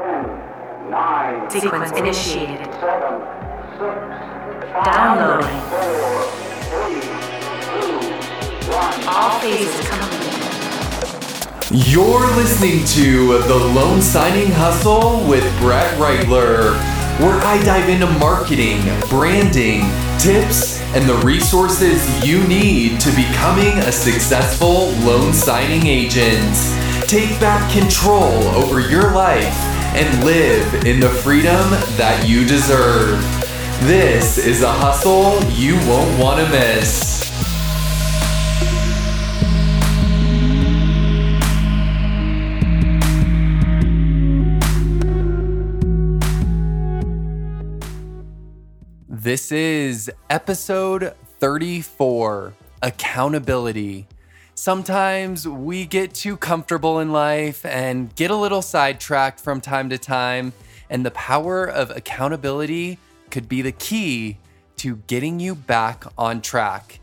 nine, Sequence initiated. seven, six, five, Downloading. four, three, two, one. All phases complete. You're listening to The Loan Signing Hustle with Brett Reitler, where I dive into marketing, branding, tips, and the resources you need to becoming a successful loan signing agent. Take back control over your life and live in the freedom that you deserve. This is a hustle you won't want to miss. This is episode 34 Accountability. Sometimes we get too comfortable in life and get a little sidetracked from time to time, and the power of accountability could be the key to getting you back on track.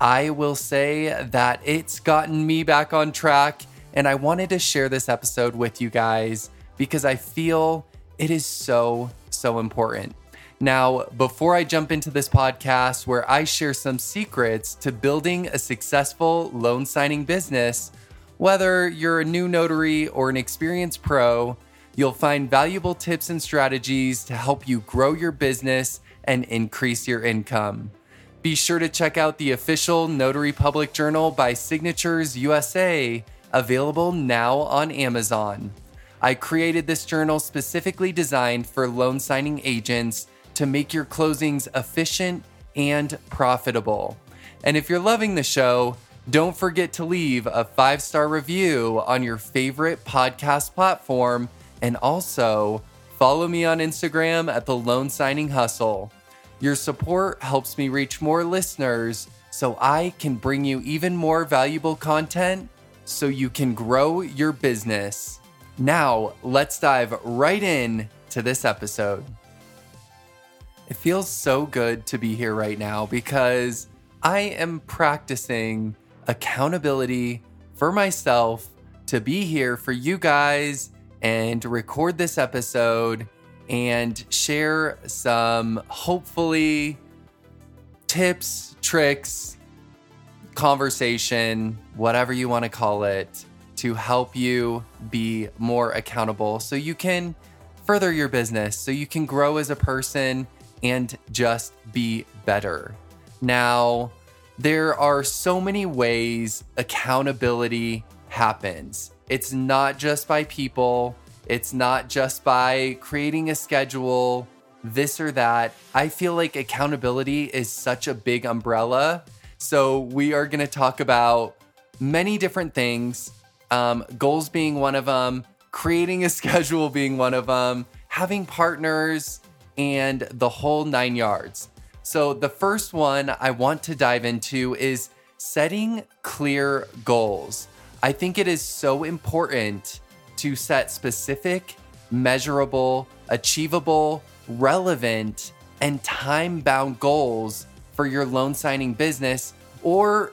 I will say that it's gotten me back on track, and I wanted to share this episode with you guys because I feel it is so, so important. Now, before I jump into this podcast where I share some secrets to building a successful loan signing business, whether you're a new notary or an experienced pro, you'll find valuable tips and strategies to help you grow your business and increase your income. Be sure to check out the official Notary Public Journal by Signatures USA, available now on Amazon. I created this journal specifically designed for loan signing agents to make your closings efficient and profitable. And if you're loving the show, don't forget to leave a five star review on your favorite podcast platform and also follow me on Instagram at the Loan Signing Hustle. Your support helps me reach more listeners so I can bring you even more valuable content so you can grow your business. Now, let's dive right in to this episode. It feels so good to be here right now because I am practicing accountability for myself to be here for you guys and record this episode and share some hopefully tips, tricks, conversation, whatever you want to call it, to help you be more accountable so you can further your business, so you can grow as a person and just be better. Now, there are so many ways accountability happens. It's not just by people, it's not just by creating a schedule, this or that. I feel like accountability is such a big umbrella. So, we are going to talk about many different things, um, goals being one of them, creating a schedule being one of them, having partners, and the whole nine yards. So, the first one I want to dive into is setting clear goals. I think it is so important to set specific, measurable, achievable, relevant, and time bound goals for your loan signing business or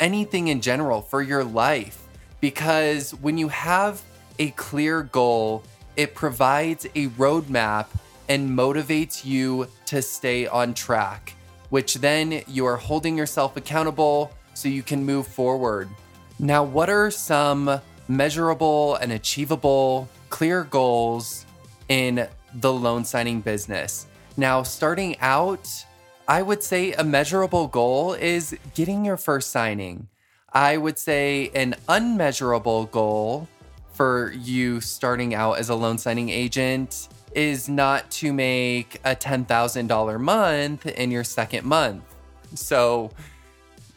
anything in general for your life. Because when you have a clear goal, it provides a roadmap and motivates you to stay on track, which then you are holding yourself accountable so you can move forward. Now, what are some measurable and achievable, clear goals in the loan signing business? Now, starting out, I would say a measurable goal is getting your first signing. I would say an unmeasurable goal for you starting out as a loan signing agent is not to make a $10,000 month in your second month. So,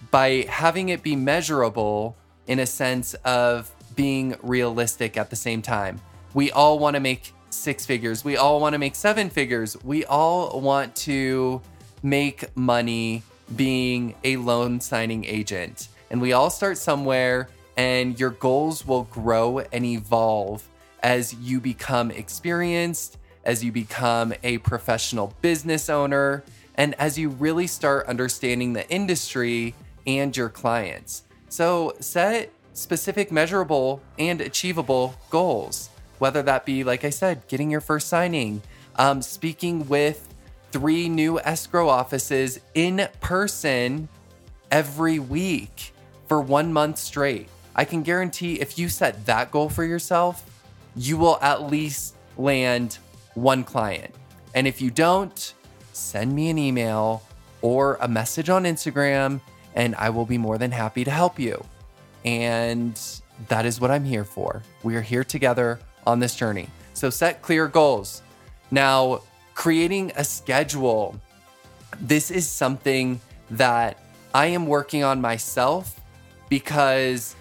by having it be measurable in a sense of being realistic at the same time, we all want to make six figures. We all want to make seven figures. We all want to make money being a loan signing agent. And we all start somewhere, and your goals will grow and evolve as you become experienced, as you become a professional business owner, and as you really start understanding the industry and your clients. So set specific, measurable, and achievable goals. whether that be, like I said, getting your first signing, um, speaking with three new escrow offices in person every week for one month straight. I can guarantee if you set that goal for yourself, you will at least land one client. And if you don't, send me an email or a message on Instagram, and I will be more than happy to help you. And that is what I'm here for. We are here together on this journey. So set clear goals. Now, creating a schedule. This is something that I am working on myself because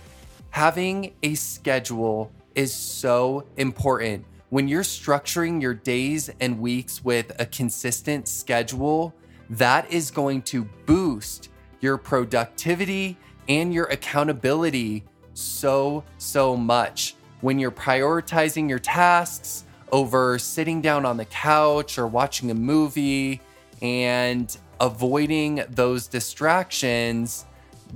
having a schedule is so important. When you're structuring your days and weeks with a consistent schedule, that is going to boost your productivity and your accountability so, so much. When you're prioritizing your tasks over sitting down on the couch or watching a movie and avoiding those distractions,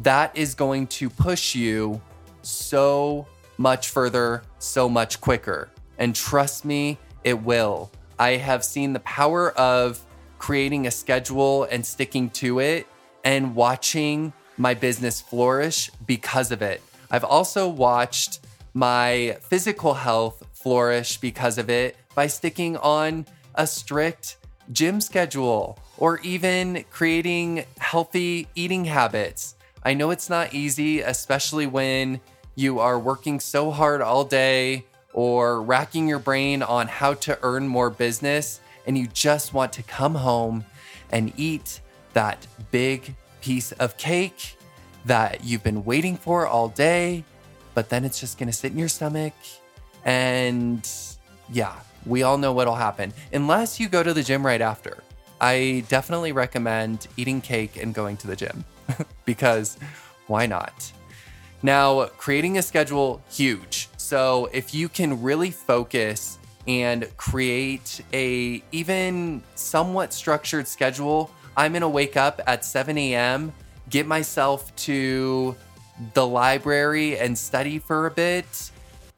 that is going to push you so much further, so much quicker. And trust me, it will. I have seen the power of creating a schedule and sticking to it and watching my business flourish because of it. I've also watched my physical health flourish because of it by sticking on a strict gym schedule or even creating healthy eating habits. I know it's not easy, especially when you are working so hard all day or racking your brain on how to earn more business and you just want to come home and eat that big piece of cake that you've been waiting for all day, but then it's just gonna sit in your stomach. And yeah, we all know what'll happen unless you go to the gym right after. I definitely recommend eating cake and going to the gym because why not? Now, creating a schedule, huge. So if you can really focus and create a even somewhat structured schedule, I'm gonna wake up at 7 a.m., get myself to the library and study for a bit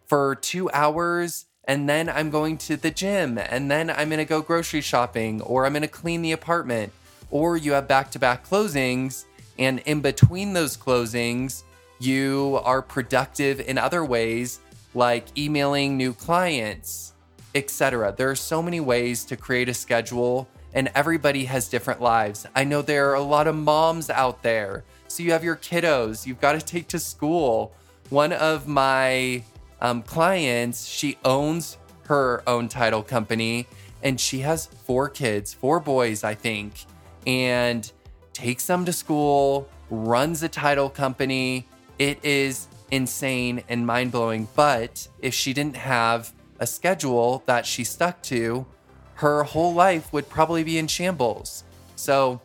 for two hours, and then I'm going to the gym, and then I'm gonna go grocery shopping, or I'm gonna clean the apartment, or you have back to back closings, and in between those closings, you are productive in other ways like emailing new clients, etc. There are so many ways to create a schedule and everybody has different lives. I know there are a lot of moms out there. So you have your kiddos, you've got to take to school. One of my um, clients, she owns her own title company and she has four kids, four boys, I think, and takes them to school, runs a title company. It is insane and mind blowing. But if she didn't have a schedule that she stuck to, her whole life would probably be in shambles. So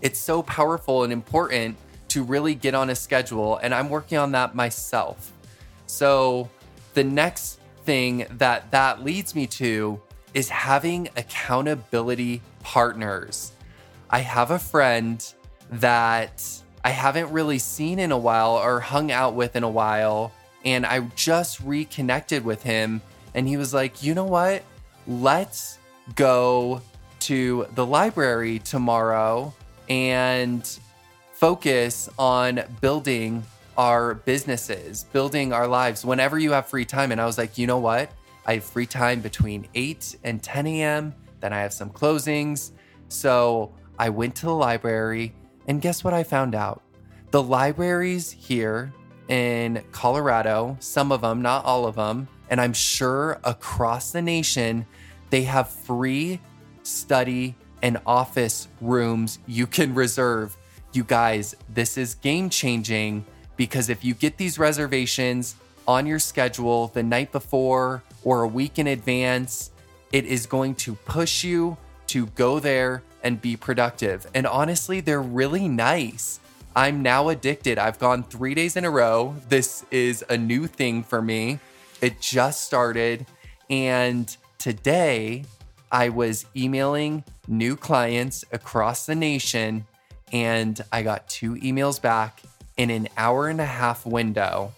it's so powerful and important to really get on a schedule. And I'm working on that myself. So the next thing that that leads me to is having accountability partners. I have a friend that I haven't really seen in a while or hung out with in a while. And I just reconnected with him. And he was like, you know what? Let's go to the library tomorrow and focus on building our businesses, building our lives whenever you have free time. And I was like, you know what? I have free time between 8 and 10 a.m. Then I have some closings. So I went to the library, and guess what I found out? The libraries here in Colorado, some of them, not all of them, and I'm sure across the nation, they have free study and office rooms you can reserve. You guys, this is game changing because if you get these reservations on your schedule the night before or a week in advance, it is going to push you to go there and be productive. And honestly, they're really nice. I'm now addicted. I've gone three days in a row. This is a new thing for me. It just started. And today I was emailing new clients across the nation, and I got two emails back in an hour and a half window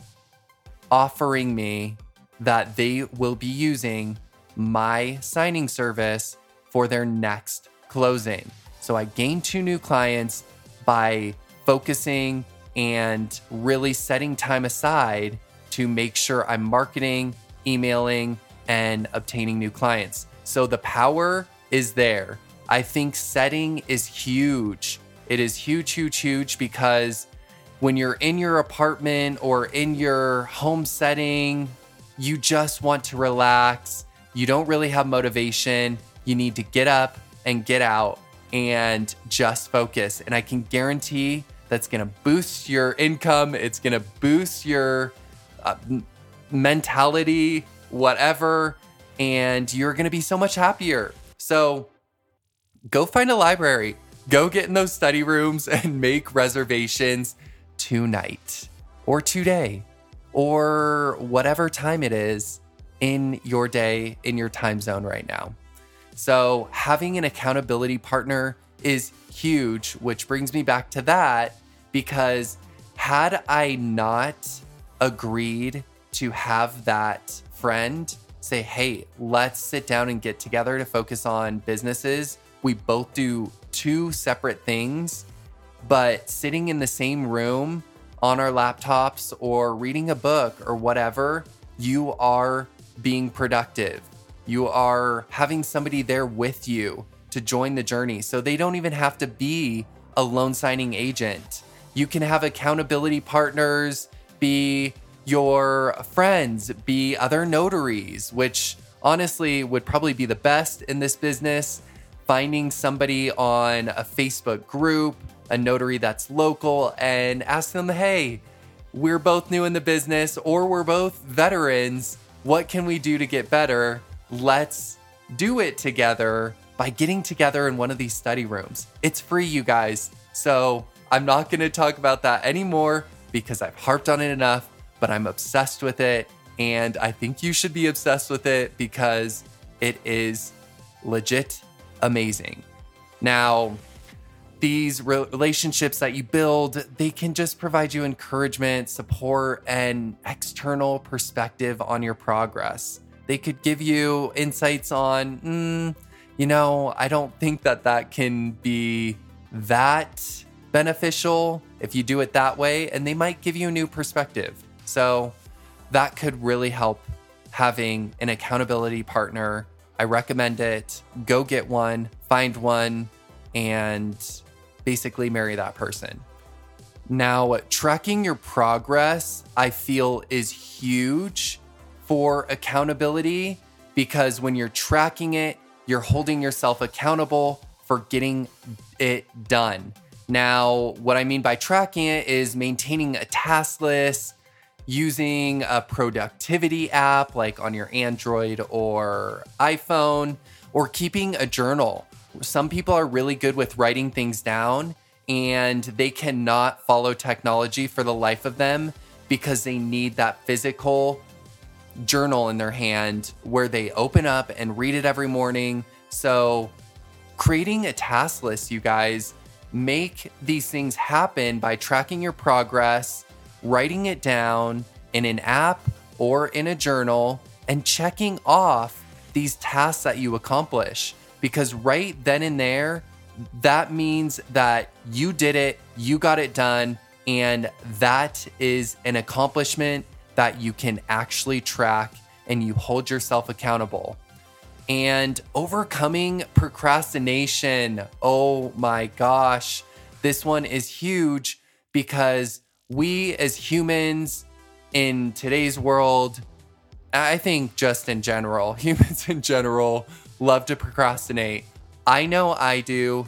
offering me that they will be using my signing service for their next closing. So I gained two new clients by focusing and really setting time aside to make sure I'm marketing, emailing, and obtaining new clients. So the power is there. I think setting is huge. It is huge, huge, huge because when you're in your apartment or in your home setting, you just want to relax. You don't really have motivation. You need to get up and get out and just focus. And I can guarantee that's going to boost your income. It's going to boost your uh, mentality, whatever. And you're going to be so much happier. So go find a library, go get in those study rooms and make reservations tonight or today or whatever time it is in your day, in your time zone right now. So, having an accountability partner is huge, which brings me back to that because had I not agreed to have that friend say, hey, let's sit down and get together to focus on businesses, we both do two separate things, but sitting in the same room on our laptops or reading a book or whatever, you are being productive. You are having somebody there with you to join the journey. So they don't even have to be a loan signing agent. You can have accountability partners be your friends, be other notaries, which honestly would probably be the best in this business. Finding somebody on a Facebook group, a notary that's local, and ask them, hey, we're both new in the business or we're both veterans. What can we do to get better? Let's do it together by getting together in one of these study rooms. It's free, you guys. So I'm not going to talk about that anymore because I've harped on it enough, but I'm obsessed with it. And I think you should be obsessed with it because it is legit amazing. Now, these relationships that you build, they can just provide you encouragement, support, and external perspective on your progress. They could give you insights on, mm, you know, I don't think that that can be that beneficial if you do it that way, and they might give you a new perspective. So that could really help having an accountability partner. I recommend it. Go get one, find one, and basically marry that person. Now, tracking your progress, I feel, is huge for accountability because when you're tracking it, you're holding yourself accountable for getting it done. Now, what I mean by tracking it is maintaining a task list, using a productivity app like on your Android or iPhone, or keeping a journal. Some people are really good with writing things down and they cannot follow technology for the life of them because they need that physical journal in their hand where they open up and read it every morning. So, creating a task list, you guys, make these things happen by tracking your progress, writing it down in an app or in a journal, and checking off these tasks that you accomplish. Because right then and there, that means that you did it, you got it done, and that is an accomplishment that you can actually track and you hold yourself accountable. And overcoming procrastination. Oh my gosh. This one is huge because we as humans in today's world, I think just in general, humans in general love to procrastinate. I know I do.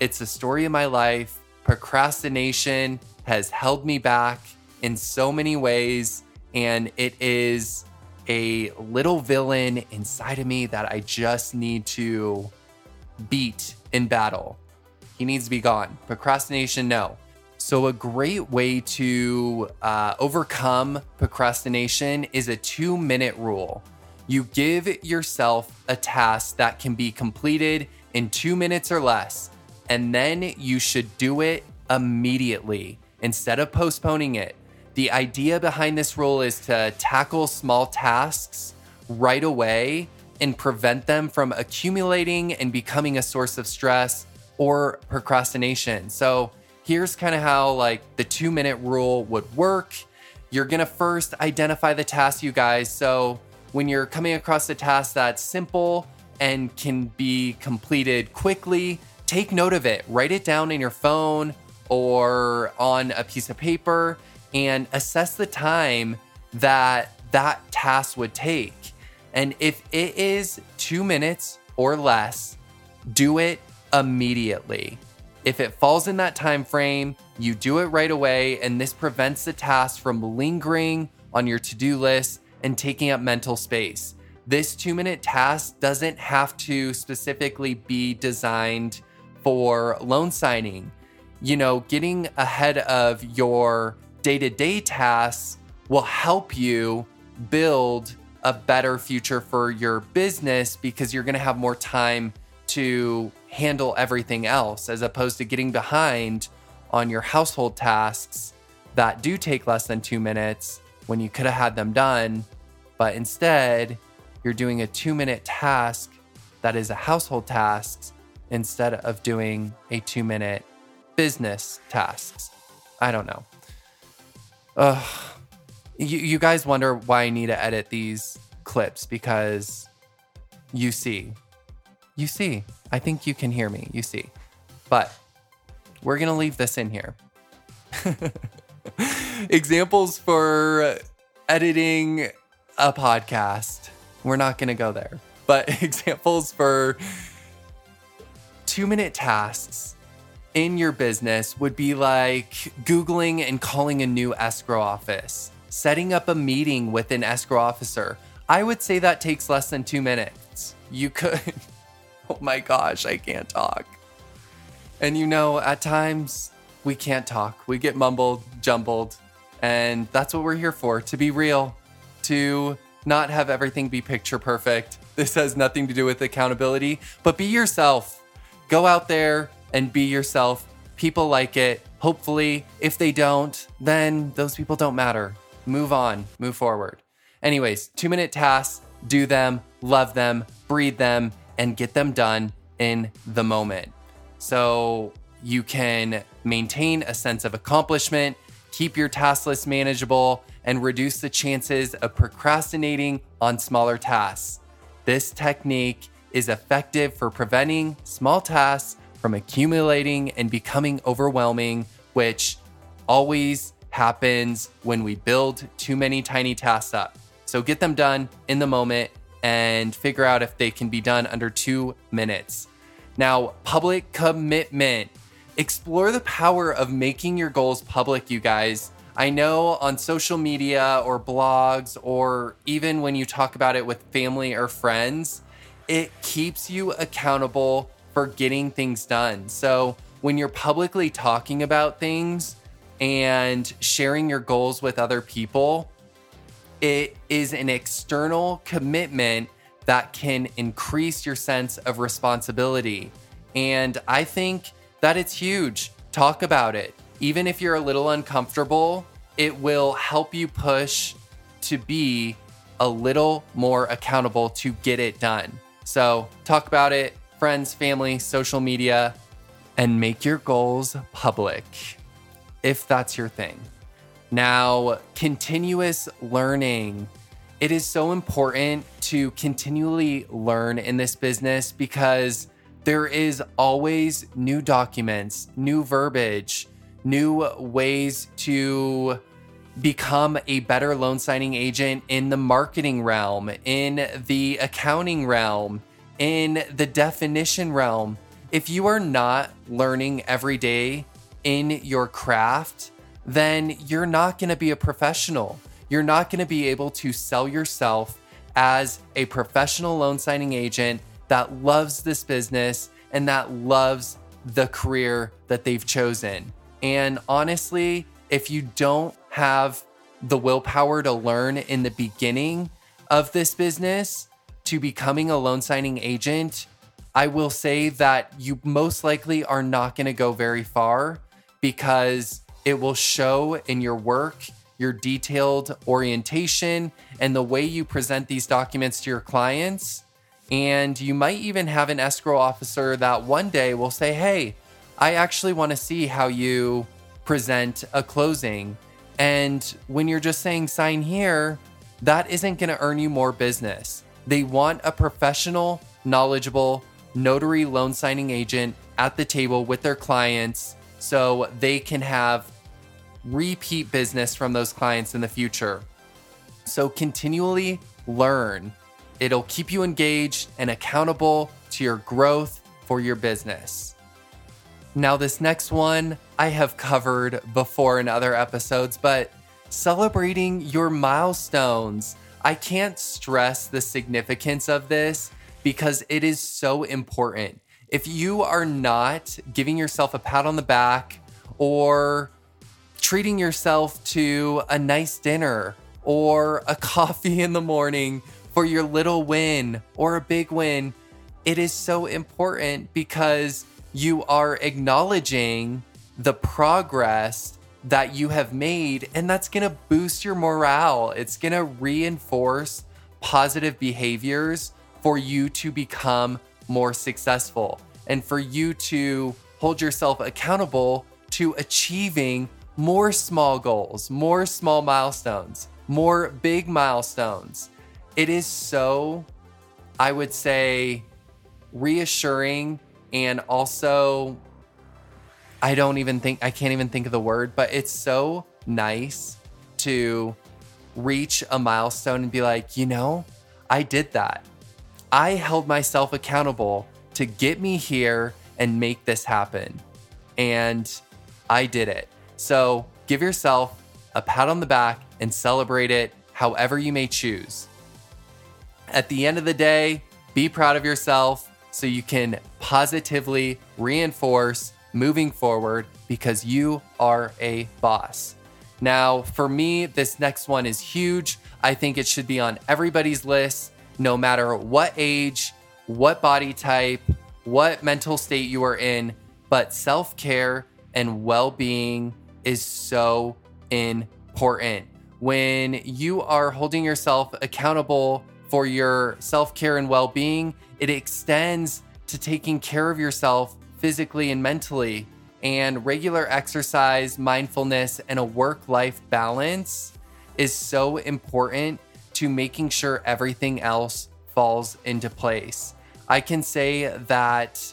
It's a story of my life. Procrastination has held me back in so many ways and it is a little villain inside of me that I just need to beat in battle. He needs to be gone. Procrastination, no. So, a great way to uh, overcome procrastination is a two minute rule. You give yourself a task that can be completed in two minutes or less, and then you should do it immediately instead of postponing it The idea behind this rule is to tackle small tasks right away and prevent them from accumulating and becoming a source of stress or procrastination. So, here's kind of how like the 2 minute rule would work. You're going to first identify the task you guys. So, when you're coming across a task that's simple and can be completed quickly, take note of it. Write it down in your phone or on a piece of paper and assess the time that that task would take. And if it is two minutes or less, do it immediately. If it falls in that time frame, you do it right away, and this prevents the task from lingering on your to do list and taking up mental space. This two minute task doesn't have to specifically be designed for loan signing. You know, getting ahead of your day to day tasks will help you build a better future for your business because you're going to have more time to handle everything else as opposed to getting behind on your household tasks that do take less than two minutes when you could have had them done. But instead, you're doing a two minute task that is a household task instead of doing a two minute business task. I don't know. Ugh. You, you guys wonder why I need to edit these clips because you see. You see. I think you can hear me. You see. But we're going to leave this in here. Examples for editing a podcast. We're not going to go there. But examples for two minute tasks in your business would be like Googling and calling a new escrow office, setting up a meeting with an escrow officer. I would say that takes less than two minutes. You could, oh my gosh, I can't talk. And you know, at times we can't talk. We get mumbled, jumbled, and that's what we're here for to be real, to not have everything be picture perfect. This has nothing to do with accountability, but be yourself. Go out there, and be yourself. People like it. Hopefully, if they don't, then those people don't matter. Move on, move forward. Anyways, two minute tasks, do them, love them, breathe them, and get them done in the moment. So you can maintain a sense of accomplishment, keep your task list manageable, and reduce the chances of procrastinating on smaller tasks. This technique is effective for preventing small tasks from accumulating and becoming overwhelming, which always happens when we build too many tiny tasks up. So get them done in the moment and figure out if they can be done under two minutes. Now, public commitment. Explore the power of making your goals public, you guys. I know on social media or blogs, or even when you talk about it with family or friends, it keeps you accountable for getting things done. So when you're publicly talking about things and sharing your goals with other people, it is an external commitment that can increase your sense of responsibility. And I think that it's huge. Talk about it. Even if you're a little uncomfortable, it will help you push to be a little more accountable to get it done. So, talk about it, friends, family, social media, and make your goals public if that's your thing. Now, continuous learning. It is so important to continually learn in this business because there is always new documents, new verbiage, new ways to become a better loan signing agent in the marketing realm, in the accounting realm, in the definition realm. If you are not learning every day in your craft, then you're not going to be a professional. You're not going to be able to sell yourself as a professional loan signing agent that loves this business and that loves the career that they've chosen. And honestly, if you don't have the willpower to learn in the beginning of this business, to becoming a loan signing agent, I will say that you most likely are not going to go very far because it will show in your work your detailed orientation, and the way you present these documents to your clients. And you might even have an escrow officer that one day will say, Hey, I actually want to see how you present a closing. And when you're just saying sign here, that isn't going to earn you more business. They want a professional, knowledgeable notary loan signing agent at the table with their clients so they can have repeat business from those clients in the future. So continually learn. It'll keep you engaged and accountable to your growth for your business. Now, this next one I have covered before in other episodes, but celebrating your milestones. I can't stress the significance of this because it is so important. If you are not giving yourself a pat on the back or treating yourself to a nice dinner or a coffee in the morning for your little win or a big win, it is so important because you are acknowledging the progress that you have made, and that's gonna boost your morale. It's gonna reinforce positive behaviors for you to become more successful and for you to hold yourself accountable to achieving more small goals, more small milestones, more big milestones. It is so, I would say, reassuring and also I don't even think I can't even think of the word, but it's so nice to reach a milestone and be like, you know, I did that. I held myself accountable to get me here and make this happen. And I did it. So give yourself a pat on the back and celebrate it however you may choose. At the end of the day, be proud of yourself so you can positively reinforce moving forward because you are a boss. Now, for me, this next one is huge. I think it should be on everybody's list, no matter what age, what body type, what mental state you are in. But self care and well being is so important. When you are holding yourself accountable for your self care and well being, it extends to taking care of yourself physically and mentally. And regular exercise, mindfulness, and a work life balance is so important to making sure everything else falls into place. I can say that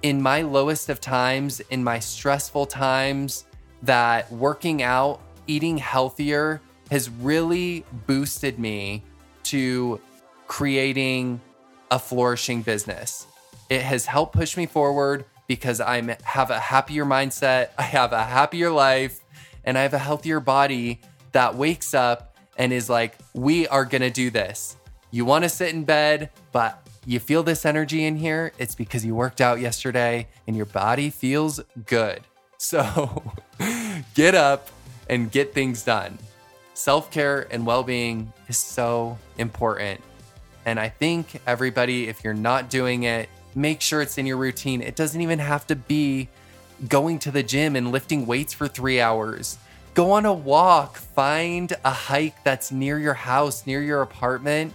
in my lowest of times, in my stressful times, that working out, eating healthier has really boosted me to creating a flourishing business. It has helped push me forward because I have a happier mindset, I have a happier life, and I have a healthier body that wakes up and is like, we are gonna do this. You wanna sit in bed, but you feel this energy in here, it's because you worked out yesterday and your body feels good. So get up and get things done. Self care and well being is so important. And I think everybody, if you're not doing it, make sure it's in your routine. It doesn't even have to be going to the gym and lifting weights for three hours. Go on a walk, find a hike that's near your house, near your apartment,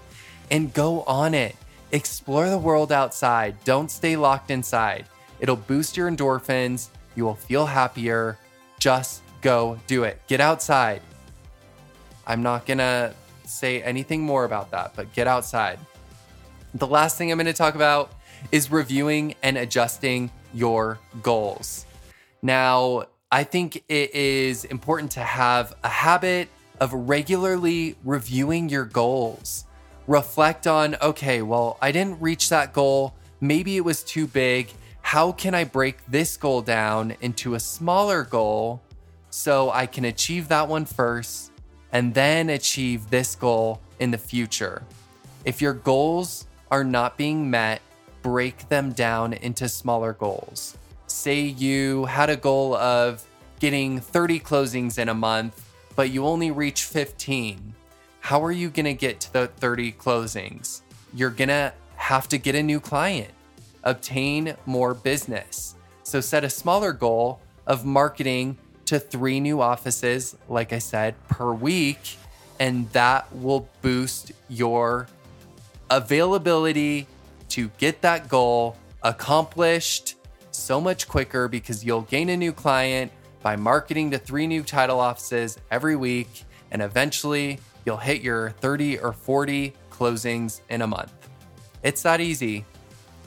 and go on it. Explore the world outside. Don't stay locked inside. It'll boost your endorphins. You will feel happier. Just go do it. Get outside. I'm not going to say anything more about that, but get outside. The last thing I'm going to talk about is reviewing and adjusting your goals. Now, I think it is important to have a habit of regularly reviewing your goals. Reflect on, okay, well, I didn't reach that goal. Maybe it was too big. How can I break this goal down into a smaller goal so I can achieve that one first and then achieve this goal in the future? If your goals are not being met, break them down into smaller goals. Say you had a goal of getting 30 closings in a month, but you only reach 15. How are you going to get to the 30 closings? You're going to have to get a new client, obtain more business. So set a smaller goal of marketing to three new offices, like I said, per week. And that will boost your availability to get that goal accomplished so much quicker because you'll gain a new client by marketing to three new title offices every week. And eventually you'll hit your 30 or 40 closings in a month. It's that easy.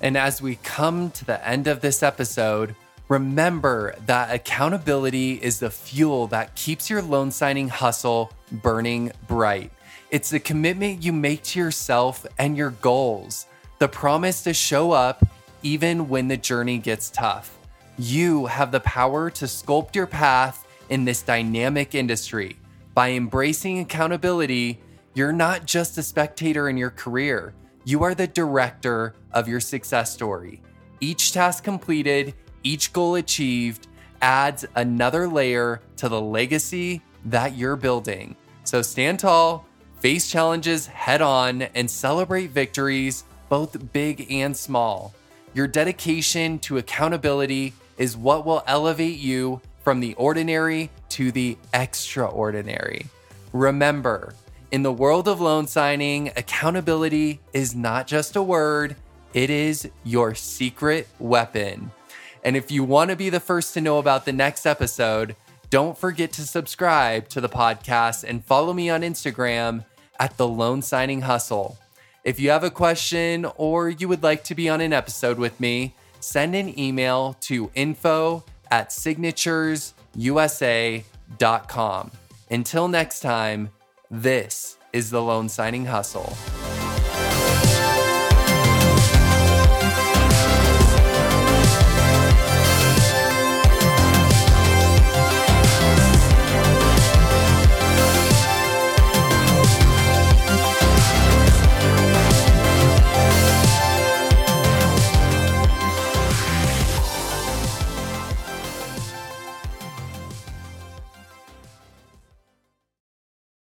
And as we come to the end of this episode, remember that accountability is the fuel that keeps your loan signing hustle burning bright. It's the commitment you make to yourself and your goals, the promise to show up even when the journey gets tough. You have the power to sculpt your path in this dynamic industry. By embracing accountability, you're not just a spectator in your career, you are the director of your success story. Each task completed, each goal achieved adds another layer to the legacy that you're building. So stand tall, face challenges head on, and celebrate victories, both big and small. Your dedication to accountability is what will elevate you from the ordinary to the extraordinary. Remember, in the world of loan signing, accountability is not just a word, it is your secret weapon. And if you want to be the first to know about the next episode, don't forget to subscribe to the podcast and follow me on Instagram at the Loan Signing Hustle. If you have a question or you would like to be on an episode with me, send an email to info at signaturesusa.com. Until next time, this is the Loan Signing Hustle.